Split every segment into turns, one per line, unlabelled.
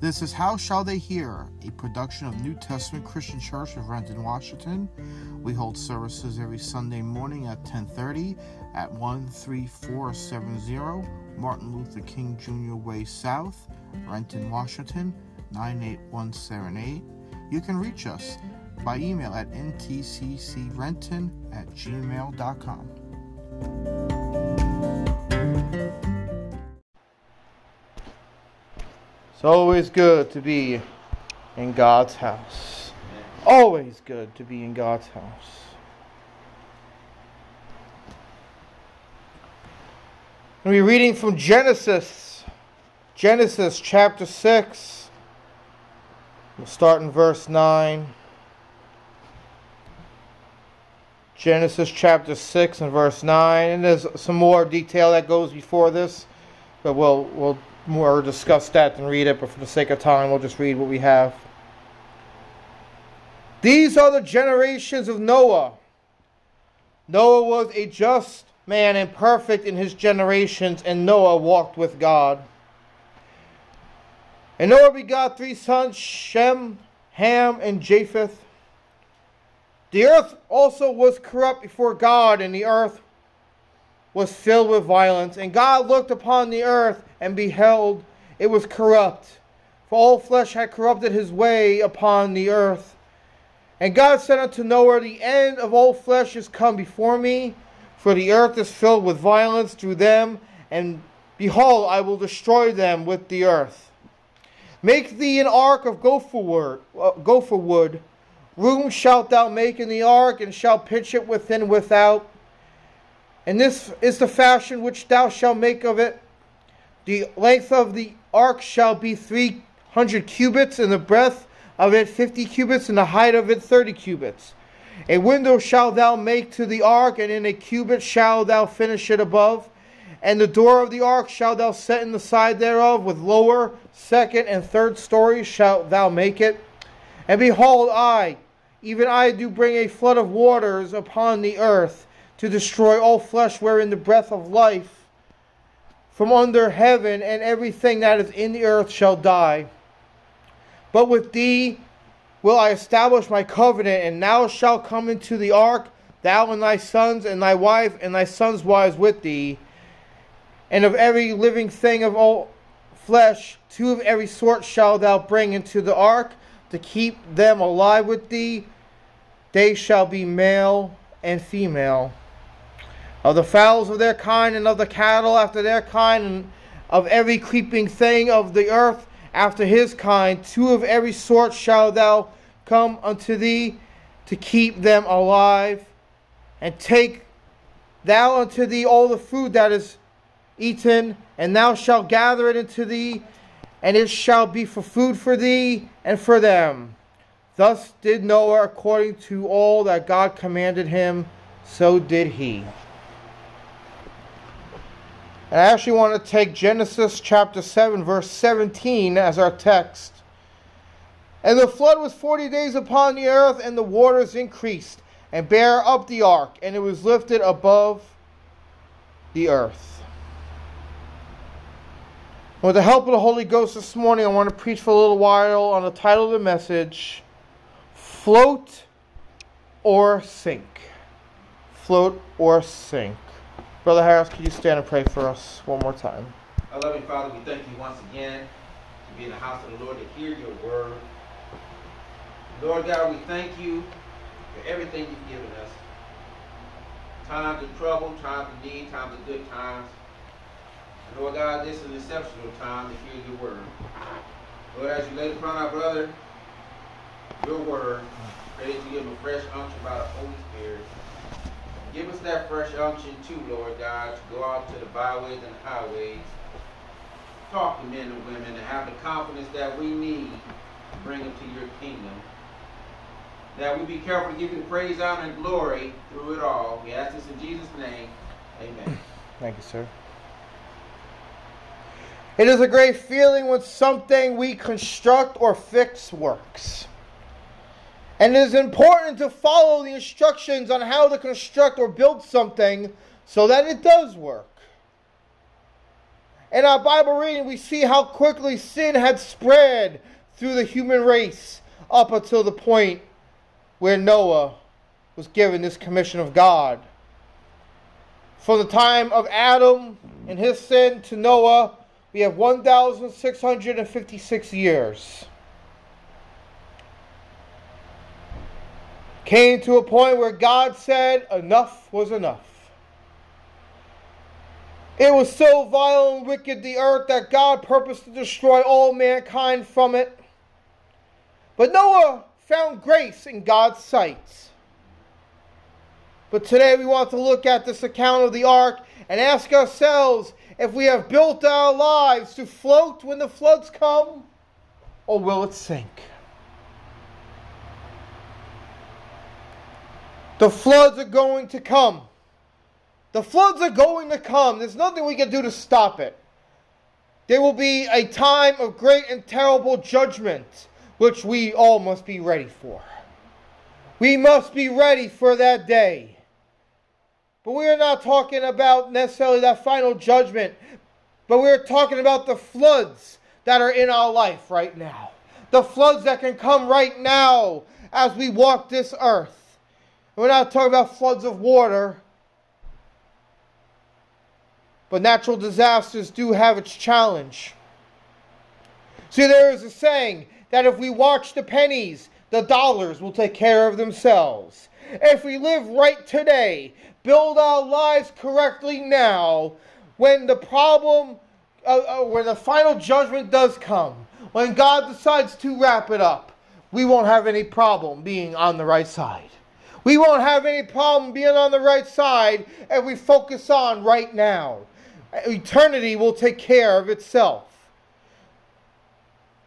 This is How Shall They Hear, a production of New Testament Christian Church of Renton, Washington. We hold services every Sunday morning at 10:30 at 13470 Martin Luther King Jr. Way South, Renton, Washington 98178. You can reach us by email at ntccrenton at gmail.com. It's always good to be in God's house. Always good to be in God's house. We're reading from Genesis, Genesis chapter 6. We'll start in verse 9. Genesis chapter 6 and verse 9. And there's some more detail that goes before this, but we'll, we'll more discuss that than read it, but for the sake of time, we'll just read what we have. These are the generations of Noah. Noah was a just man and perfect in his generations, and Noah walked with God. And Noah begot three sons Shem, Ham, and Japheth. The earth also was corrupt before God, and the earth was filled with violence. And God looked upon the earth and beheld it was corrupt, for all flesh had corrupted his way upon the earth. And God said unto Noah, The end of all flesh is come before me, for the earth is filled with violence through them, and behold, I will destroy them with the earth. Make thee an ark of gopher wood, uh, gopher wood. Room shalt thou make in the ark, and shalt pitch it within without. And this is the fashion which thou shalt make of it. The length of the ark shall be three hundred cubits, and the breadth of it fifty cubits, and the height of it thirty cubits. A window shalt thou make to the ark, and in a cubit shalt thou finish it above. And the door of the ark shalt thou set in the side thereof, with lower, second, and third stories shalt thou make it. And behold, I, even I, do bring a flood of waters upon the earth, to destroy all flesh wherein the breath of life from under heaven, and everything that is in the earth shall die. But with thee will I establish my covenant, and thou shalt come into the ark, thou and thy sons, and thy wife, and thy sons' wives with thee. And of every living thing of all flesh, two of every sort shalt thou bring into the ark, to keep them alive with thee. They shall be male and female. Of the fowls of their kind, and of the cattle after their kind, and of every creeping thing of the earth after his kind, two of every sort shall thou come unto thee to keep them alive. And take thou unto thee all the food that is eaten, and thou shalt gather it into thee, and it shall be for food for thee and for them. Thus did Noah according to all that God commanded him, so did he. And I actually want to take Genesis chapter 7, verse 17 as our text. And the flood was forty days upon the earth, and the waters increased, and bare up the ark, and it was lifted above the earth. With the help of the Holy Ghost this morning, I want to preach for a little while on the title of the message Float or Sink. Float or Sink. Brother Harris, can you stand and pray for us one more time?
Our loving Father, we thank you once again to be in the house of the Lord to hear your word. Lord God, we thank you for everything you've given us. Times of trouble, times of need, times of good times. And Lord God, this is an exceptional time to hear your word. Lord, as you lay upon our brother your word, pray that you give him a fresh unction by the Holy Spirit. Give us that fresh unction too, Lord God, to go out to the byways and highways, talk to men and women, and have the confidence that we need to bring them to your kingdom. That we be careful to give you praise, honor, and glory through it all. We ask this in Jesus' name. Amen.
Thank you, sir. It is a great feeling when something we construct or fix works. And it is important to follow the instructions on how to construct or build something so that it does work. In our Bible reading, we see how quickly sin had spread through the human race up until the point where Noah was given this commission of God. From the time of Adam and his sin to Noah, we have 1,656 years. Came to a point where God said enough was enough. It was so vile and wicked the earth that God purposed to destroy all mankind from it. But Noah found grace in God's sight. But today we want to look at this account of the ark and ask ourselves if we have built our lives to float when the floods come, or will it sink? The floods are going to come. The floods are going to come. There's nothing we can do to stop it. There will be a time of great and terrible judgment which we all must be ready for. We must be ready for that day. But we are not talking about necessarily that final judgment, but we're talking about the floods that are in our life right now. The floods that can come right now as we walk this earth. We're not talking about floods of water, but natural disasters do have its challenge. See, there is a saying that if we watch the pennies, the dollars will take care of themselves. If we live right today, build our lives correctly now, when the problem, uh, uh, when the final judgment does come, when God decides to wrap it up, we won't have any problem being on the right side. We won't have any problem being on the right side if we focus on right now. Eternity will take care of itself.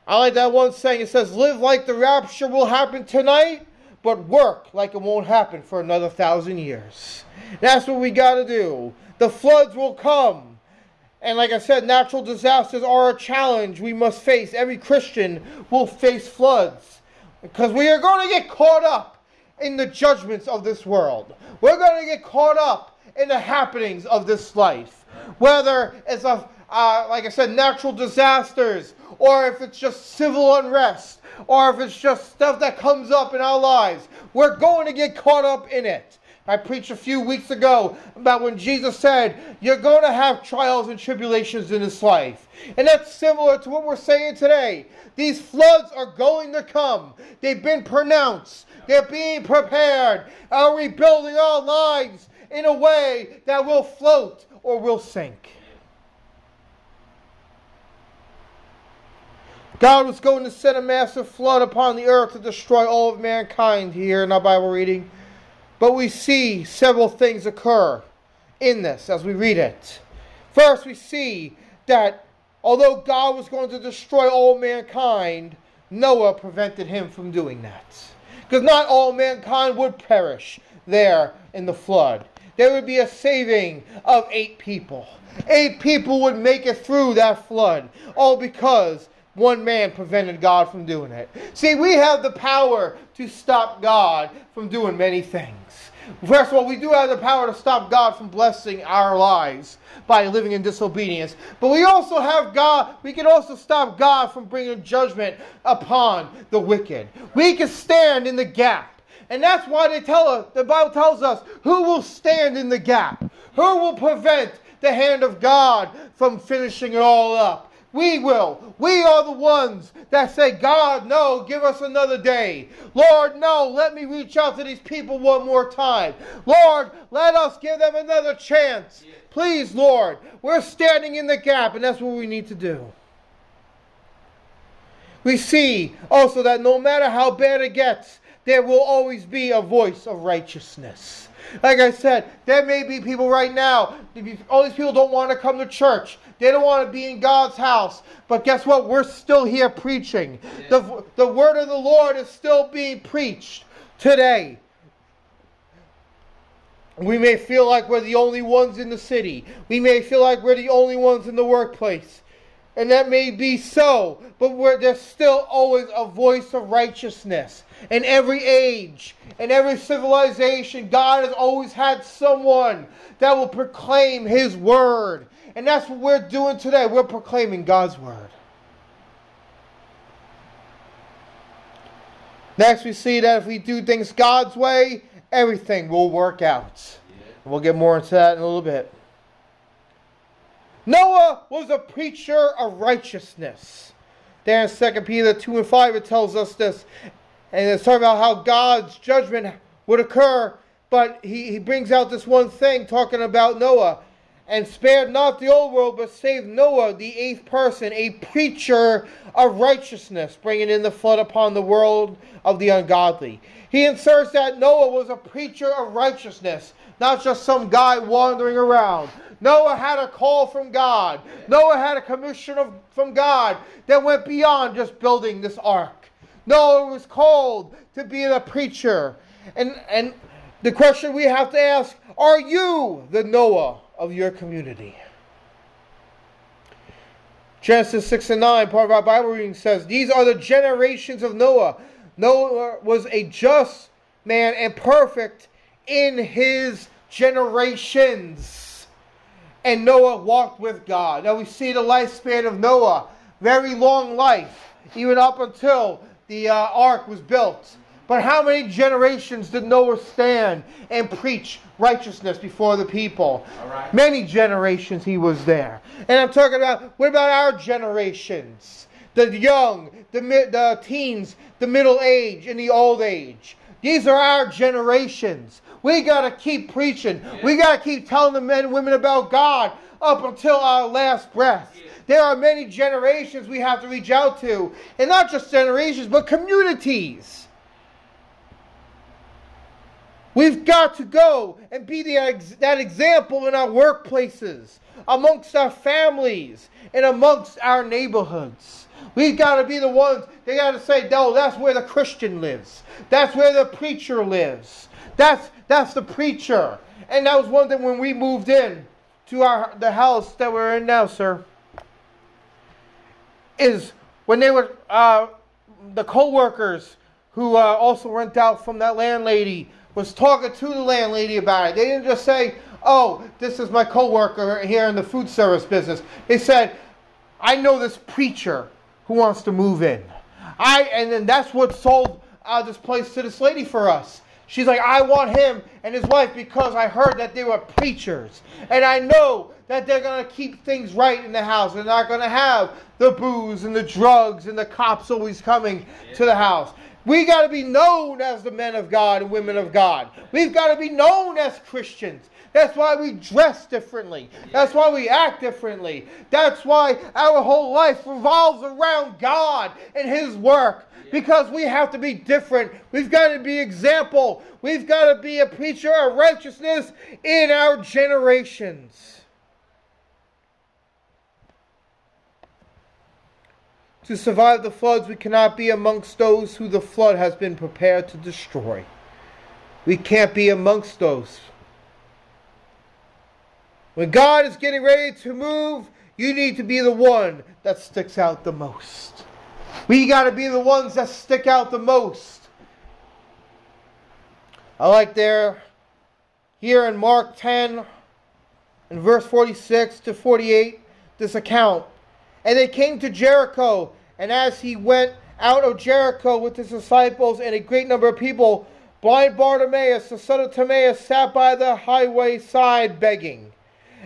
I like that one saying. It says, Live like the rapture will happen tonight, but work like it won't happen for another thousand years. That's what we got to do. The floods will come. And like I said, natural disasters are a challenge we must face. Every Christian will face floods because we are going to get caught up in the judgments of this world. We're going to get caught up in the happenings of this life. Whether it's a, uh, like I said, natural disasters or if it's just civil unrest, or if it's just stuff that comes up in our lives. We're going to get caught up in it. I preached a few weeks ago about when Jesus said, You're going to have trials and tribulations in this life. And that's similar to what we're saying today. These floods are going to come, they've been pronounced, they're being prepared. Are we building our lives in a way that will float or will sink? God was going to send a massive flood upon the earth to destroy all of mankind here in our Bible reading. But we see several things occur in this as we read it. First, we see that although God was going to destroy all mankind, Noah prevented him from doing that. Because not all mankind would perish there in the flood. There would be a saving of eight people. Eight people would make it through that flood, all because one man prevented God from doing it. See, we have the power to stop God from doing many things. First of all, we do have the power to stop God from blessing our lives by living in disobedience. But we also have God, we can also stop God from bringing judgment upon the wicked. We can stand in the gap. And that's why they tell us, the Bible tells us, who will stand in the gap? Who will prevent the hand of God from finishing it all up? We will. We are the ones that say, God, no, give us another day. Lord, no, let me reach out to these people one more time. Lord, let us give them another chance. Please, Lord, we're standing in the gap, and that's what we need to do. We see also that no matter how bad it gets, there will always be a voice of righteousness. Like I said, there may be people right now, all these people don't want to come to church. They don't want to be in God's house. But guess what? We're still here preaching. Yeah. The, the word of the Lord is still being preached today. We may feel like we're the only ones in the city. We may feel like we're the only ones in the workplace. And that may be so, but there's still always a voice of righteousness. In every age, in every civilization, God has always had someone that will proclaim His word And that's what we're doing today. We're proclaiming God's word. Next, we see that if we do things God's way, everything will work out. We'll get more into that in a little bit. Noah was a preacher of righteousness. There in 2 Peter 2 and 5, it tells us this. And it's talking about how God's judgment would occur. But he, he brings out this one thing talking about Noah. And spared not the old world, but saved Noah, the eighth person, a preacher of righteousness, bringing in the flood upon the world of the ungodly. He inserts that Noah was a preacher of righteousness, not just some guy wandering around. Noah had a call from God. Noah had a commission of, from God that went beyond just building this ark. Noah was called to be a preacher. And, and the question we have to ask are you the Noah of your community? Genesis 6 and 9, part of our Bible reading says, These are the generations of Noah. Noah was a just man and perfect in his generations and Noah walked with God. Now we see the lifespan of Noah, very long life, even up until the uh, ark was built. But how many generations did Noah stand and preach righteousness before the people? Many generations he was there. And I'm talking about, what about our generations? The young, the, the teens, the middle age, and the old age. These are our generations. We got to keep preaching. Yeah. We got to keep telling the men and women about God up until our last breath. Yeah. There are many generations we have to reach out to, and not just generations, but communities. We've got to go and be the, that example in our workplaces, amongst our families, and amongst our neighborhoods. We've got to be the ones, they got to say, no, that's where the Christian lives. That's where the preacher lives. That's that's the preacher. And that was one thing when we moved in to our the house that we're in now, sir. Is when they were uh, the co-workers who uh, also rent out from that landlady was talking to the landlady about it. They didn't just say, "Oh, this is my co-worker here in the food service business." They said, "I know this preacher who wants to move in." I and then that's what sold uh, this place to this lady for us. She's like, I want him and his wife because I heard that they were preachers. And I know that they're going to keep things right in the house. They're not going to have the booze and the drugs and the cops always coming yeah. to the house. We got to be known as the men of God and women of God. We've got to be known as Christians. That's why we dress differently. That's why we act differently. That's why our whole life revolves around God and His work because we have to be different. We've got to be example. We've got to be a preacher of righteousness in our generations. To survive the floods, we cannot be amongst those who the flood has been prepared to destroy. We can't be amongst those. When God is getting ready to move, you need to be the one that sticks out the most. We got to be the ones that stick out the most. I like there, here in Mark 10, in verse 46 to 48, this account. And they came to Jericho, and as he went out of Jericho with his disciples and a great number of people, blind Bartimaeus, the son of Timaeus, sat by the highway side begging.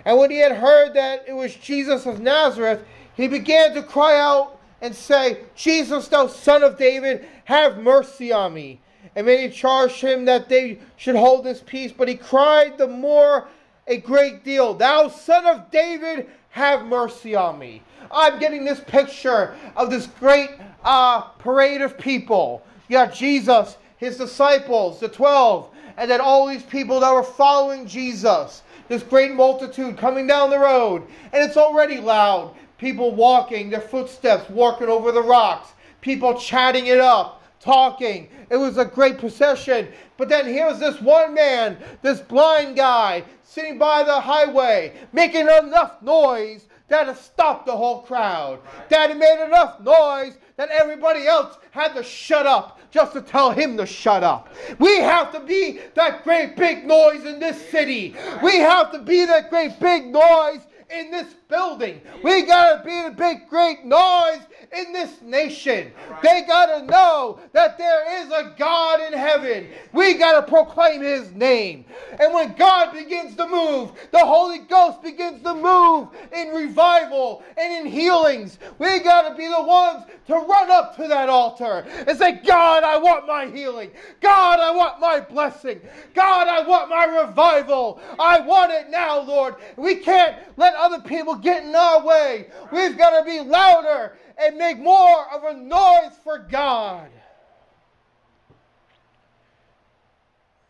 And when he had heard that it was Jesus of Nazareth, he began to cry out and say, Jesus, thou son of David, have mercy on me. And many charged him that they should hold his peace, but he cried the more a great deal, Thou son of David, have mercy on me. I'm getting this picture of this great uh, parade of people. You got Jesus, his disciples, the 12, and then all these people that were following Jesus. This great multitude coming down the road, and it's already loud people walking, their footsteps walking over the rocks, people chatting it up, talking. It was a great procession. But then here's this one man, this blind guy, sitting by the highway, making enough noise that it stopped the whole crowd. That it made enough noise that everybody else had to shut up just to tell him to shut up. We have to be that great big noise in this city. We have to be that great big noise in this building. We got to be a big, great noise in this nation.
Right.
They got to know that there is a God in heaven. We got to proclaim his name. And when God begins to move, the Holy Ghost begins to move in revival and in healings. We got to be the ones to run up to that altar and say, God, I want my healing. God, I want my blessing. God, I want my revival. I want it now, Lord. We can't let other people get in our way. We've got to be louder and make more of a noise for God.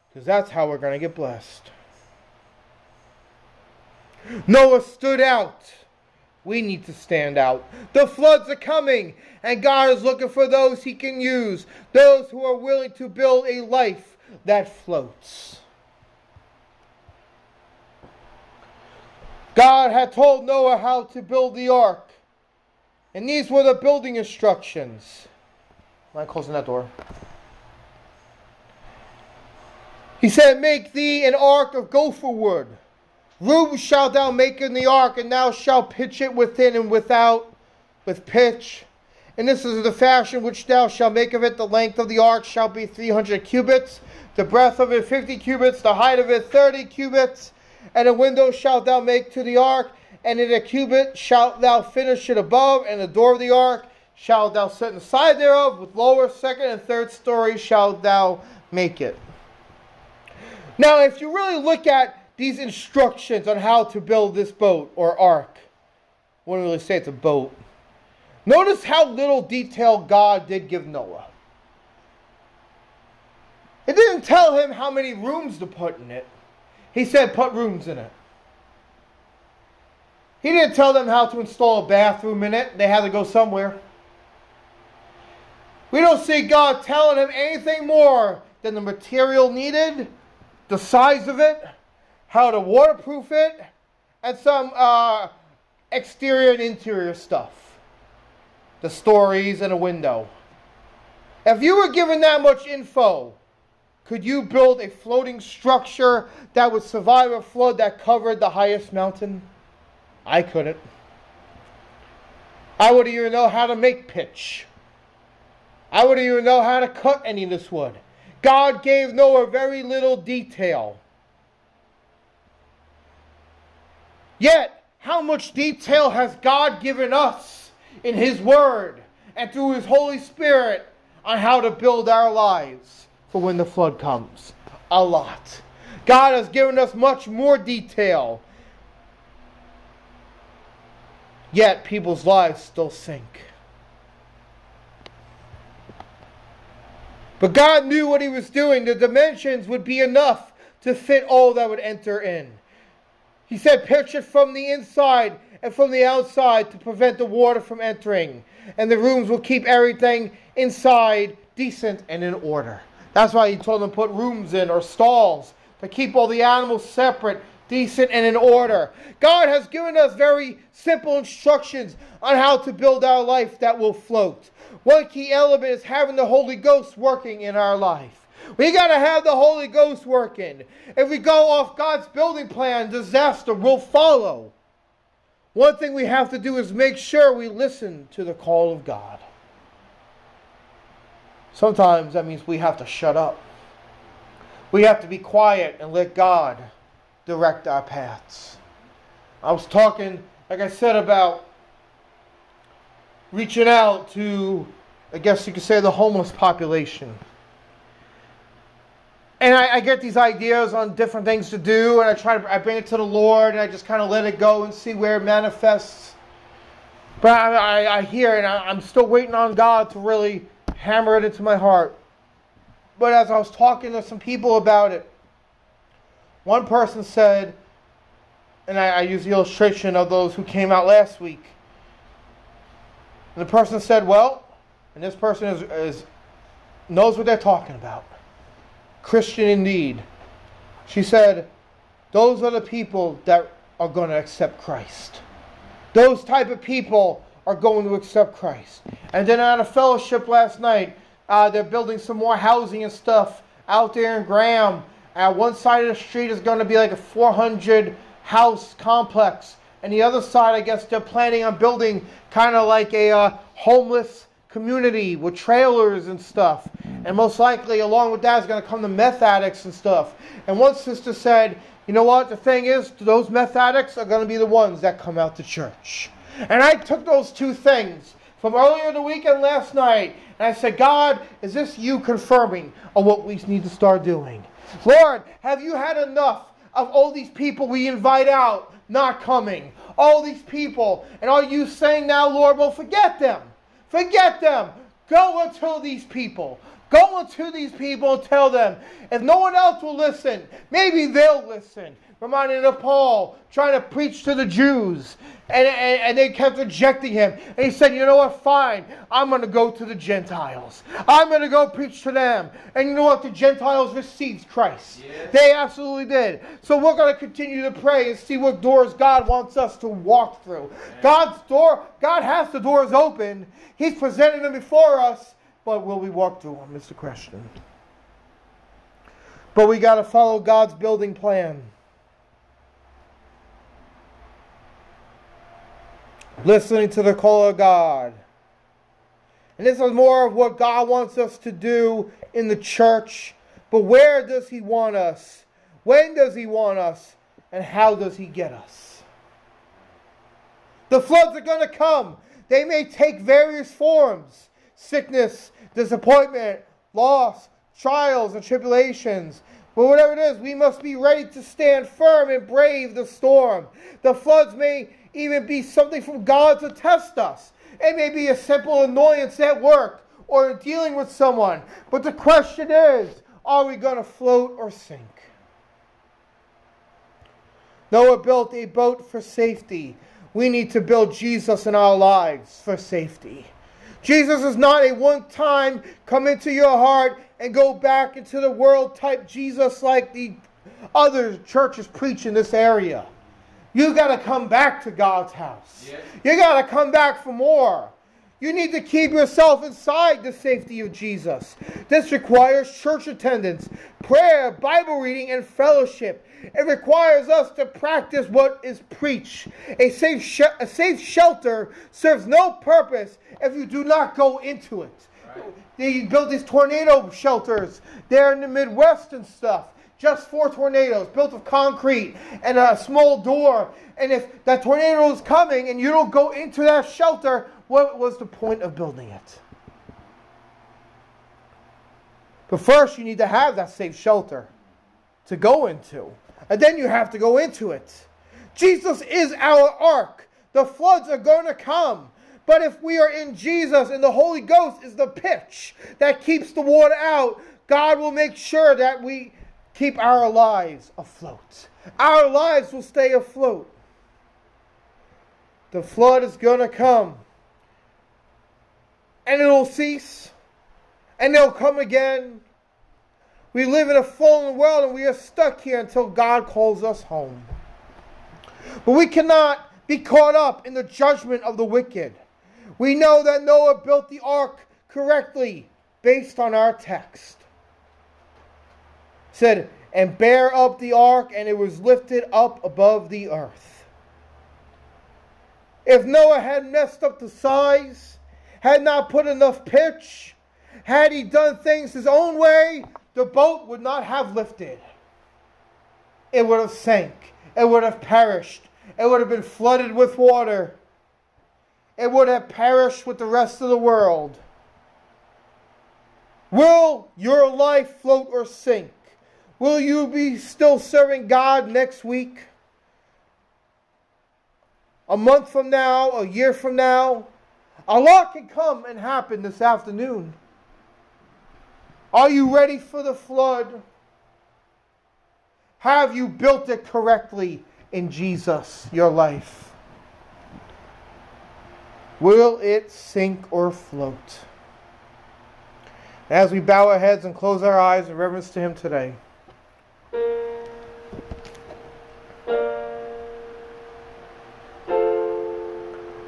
Because that's how we're going to get blessed. Noah stood out. We need to stand out. The floods are coming, and God is looking for those He can use, those who are willing to build a life that floats. God had told Noah how to build the ark, and these were the building instructions. Am I closing that door? He said, Make thee an ark of gopher wood. Rooms shalt thou make in the ark, and thou shalt pitch it within and without with pitch. And this is the fashion which thou shalt make of it. The length of the ark shall be three hundred cubits, the breadth of it fifty cubits, the height of it thirty cubits. And a window shalt thou make to the ark, and in a cubit shalt thou finish it above, and the door of the ark shalt thou set inside thereof, with lower, second, and third story shalt thou make it. Now, if you really look at these instructions on how to build this boat or ark, I wouldn't really say it's a boat. Notice how little detail God did give Noah. It didn't tell him how many rooms to put in it. He said, put rooms in it. He didn't tell them how to install a bathroom in it. They had to go somewhere. We don't see God telling him anything more than the material needed, the size of it, how to waterproof it, and some uh, exterior and interior stuff. The stories and a window. If you were given that much info, could you build a floating structure that would survive a flood that covered the highest mountain? I couldn't. I wouldn't even know how to make pitch. I wouldn't even know how to cut any of this wood. God gave Noah very little detail. Yet, how much detail has God given us in His Word and through His Holy Spirit on how to build our lives for when the flood comes? A lot. God has given us much more detail. Yet, people's lives still sink. But God knew what He was doing. The dimensions would be enough to fit all that would enter in. He said, pitch it from the inside and from the outside to prevent the water from entering. And the rooms will keep everything inside decent and in order. That's why he told them to put rooms in or stalls to keep all the animals separate, decent, and in order. God has given us very simple instructions on how to build our life that will float. One key element is having the Holy Ghost working in our life. We got to have the Holy Ghost working. If we go off God's building plan, disaster will follow. One thing we have to do is make sure we listen to the call of God. Sometimes that means we have to shut up. We have to be quiet and let God direct our paths. I was talking, like I said, about reaching out to, I guess you could say, the homeless population. And I, I, get these ideas on different things to do, and I try to I bring it to the Lord, and I just kind of let it go and see where it manifests. But I, I, I hear, and I, I'm still waiting on God to really hammer it into my heart. But as I was talking to some people about it, one person said, and I, I use the illustration of those who came out last week. And the person said, "Well," and this person is, is knows what they're talking about. Christian indeed. She said, those are the people that are going to accept Christ. Those type of people are going to accept Christ. And then at a fellowship last night, uh, they're building some more housing and stuff out there in Graham. At one side of the street is going to be like a 400 house complex. And the other side, I guess they're planning on building kind of like a uh, homeless community with trailers and stuff. And most likely, along with that, is going to come the meth addicts and stuff. And one sister said, you know what? The thing is, those meth addicts are going to be the ones that come out to church. And I took those two things from earlier in the weekend last night, and I said, God, is this you confirming of what we need to start doing? Lord, have you had enough of all these people we invite out not coming? All these people. And are you saying now, Lord, well, forget them. Forget them. Go until these people. Go unto these people and tell them. If no one else will listen, maybe they'll listen. Reminding of Paul trying to preach to the Jews, and, and, and, they kept rejecting him. And he said, You know what? Fine. I'm going to go to the Gentiles. I'm going to go preach to them. And you know what? The Gentiles received Christ. They absolutely did. So we're going to continue to pray and see what doors God wants us to walk through. God's door, God has the doors open. He's presented them before us but will we walk through them is the question. But we got to follow God's building plan. Listening to the call of God. And this is more of what God wants us to do in the church. But where does He want us? When does He want us? And how does He get us? The floods are going to come. They may take various forms sickness, disappointment, loss, trials, and tribulations. But whatever it is, we must be ready to stand firm and brave the storm. The floods may even be something from God to test us. It may be a simple annoyance at work or dealing with someone. But the question is are we going to float or sink? Noah built a boat for safety. We need to build Jesus in our lives for safety. Jesus is not a one time come into your heart and go back into the world type Jesus like the other churches preach in this area. You got to come back to God's house. Yes. You got to come back for more. You need to keep yourself inside the safety of Jesus. This requires church attendance, prayer, Bible reading, and fellowship. It requires us to practice what is preached. A safe, sh- a safe shelter serves no purpose if you do not go into it. They build these tornado shelters there in the Midwest and stuff. Just for tornadoes built of concrete and a small door. And if that tornado is coming and you don't go into that shelter, what was the point of building it? But first, you need to have that safe shelter to go into. And then you have to go into it. Jesus is our ark. The floods are going to come. But if we are in Jesus and the Holy Ghost is the pitch that keeps the water out, God will make sure that we keep our lives afloat. Our lives will stay afloat. The flood is going to come. And it'll cease. And it'll come again. We live in a fallen world and we are stuck here until God calls us home. But we cannot be caught up in the judgment of the wicked. We know that Noah built the ark correctly based on our text. It said, and bear up the ark, and it was lifted up above the earth. If Noah had messed up the size, had not put enough pitch, had he done things his own way, the boat would not have lifted. It would have sank. It would have perished. It would have been flooded with water it would have perished with the rest of the world. Will your life float or sink? Will you be still serving God next week? A month from now, a year from now? A lot can come and happen this afternoon. Are you ready for the flood? Have you built it correctly in Jesus, your life? Will it sink or float? As we bow our heads and close our eyes in reverence to Him today.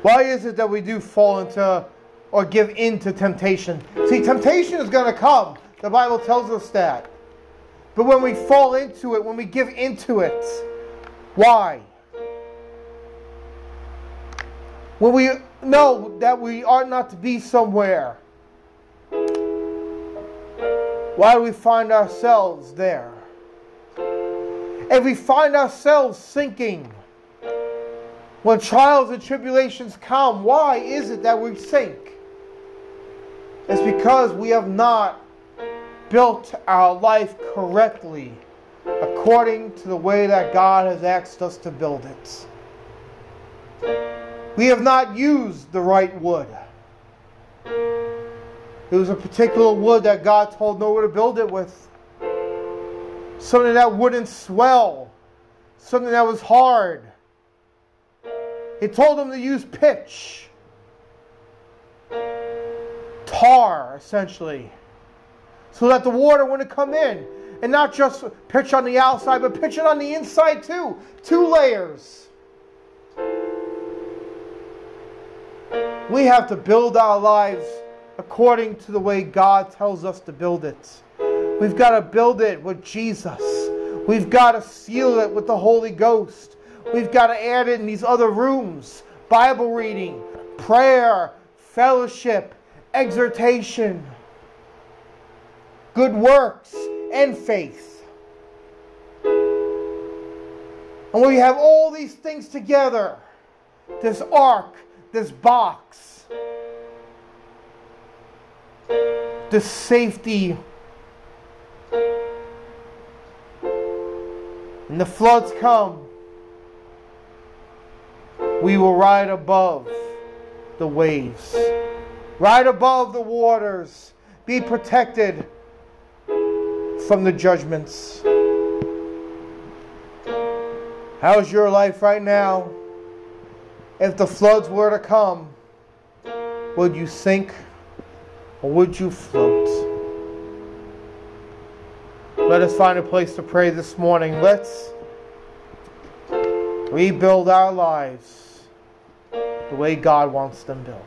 Why is it that we do fall into or give in to temptation? See, temptation is going to come. The Bible tells us that. But when we fall into it, when we give into it, why? When we know that we ought not to be somewhere, why do we find ourselves there? If we find ourselves sinking, when trials and tribulations come, why is it that we sink? It's because we have not built our life correctly according to the way that God has asked us to build it. We have not used the right wood. It was a particular wood that God told Noah to build it with. Something that wouldn't swell. Something that was hard. He told him to use pitch. Tar, essentially. So that the water wouldn't come in. And not just pitch on the outside, but pitch it on the inside too. Two layers. We have to build our lives according to the way God tells us to build it. We've got to build it with Jesus. We've got to seal it with the Holy Ghost. We've got to add it in these other rooms Bible reading, prayer, fellowship, exhortation, good works, and faith. And when we have all these things together, this ark, this box, this safety, and the floods come, we will ride above the waves, ride above the waters, be protected from the judgments. How's your life right now? If the floods were to come, would you sink or would you float? Let us find a place to pray this morning. Let's rebuild our lives the way God wants them built.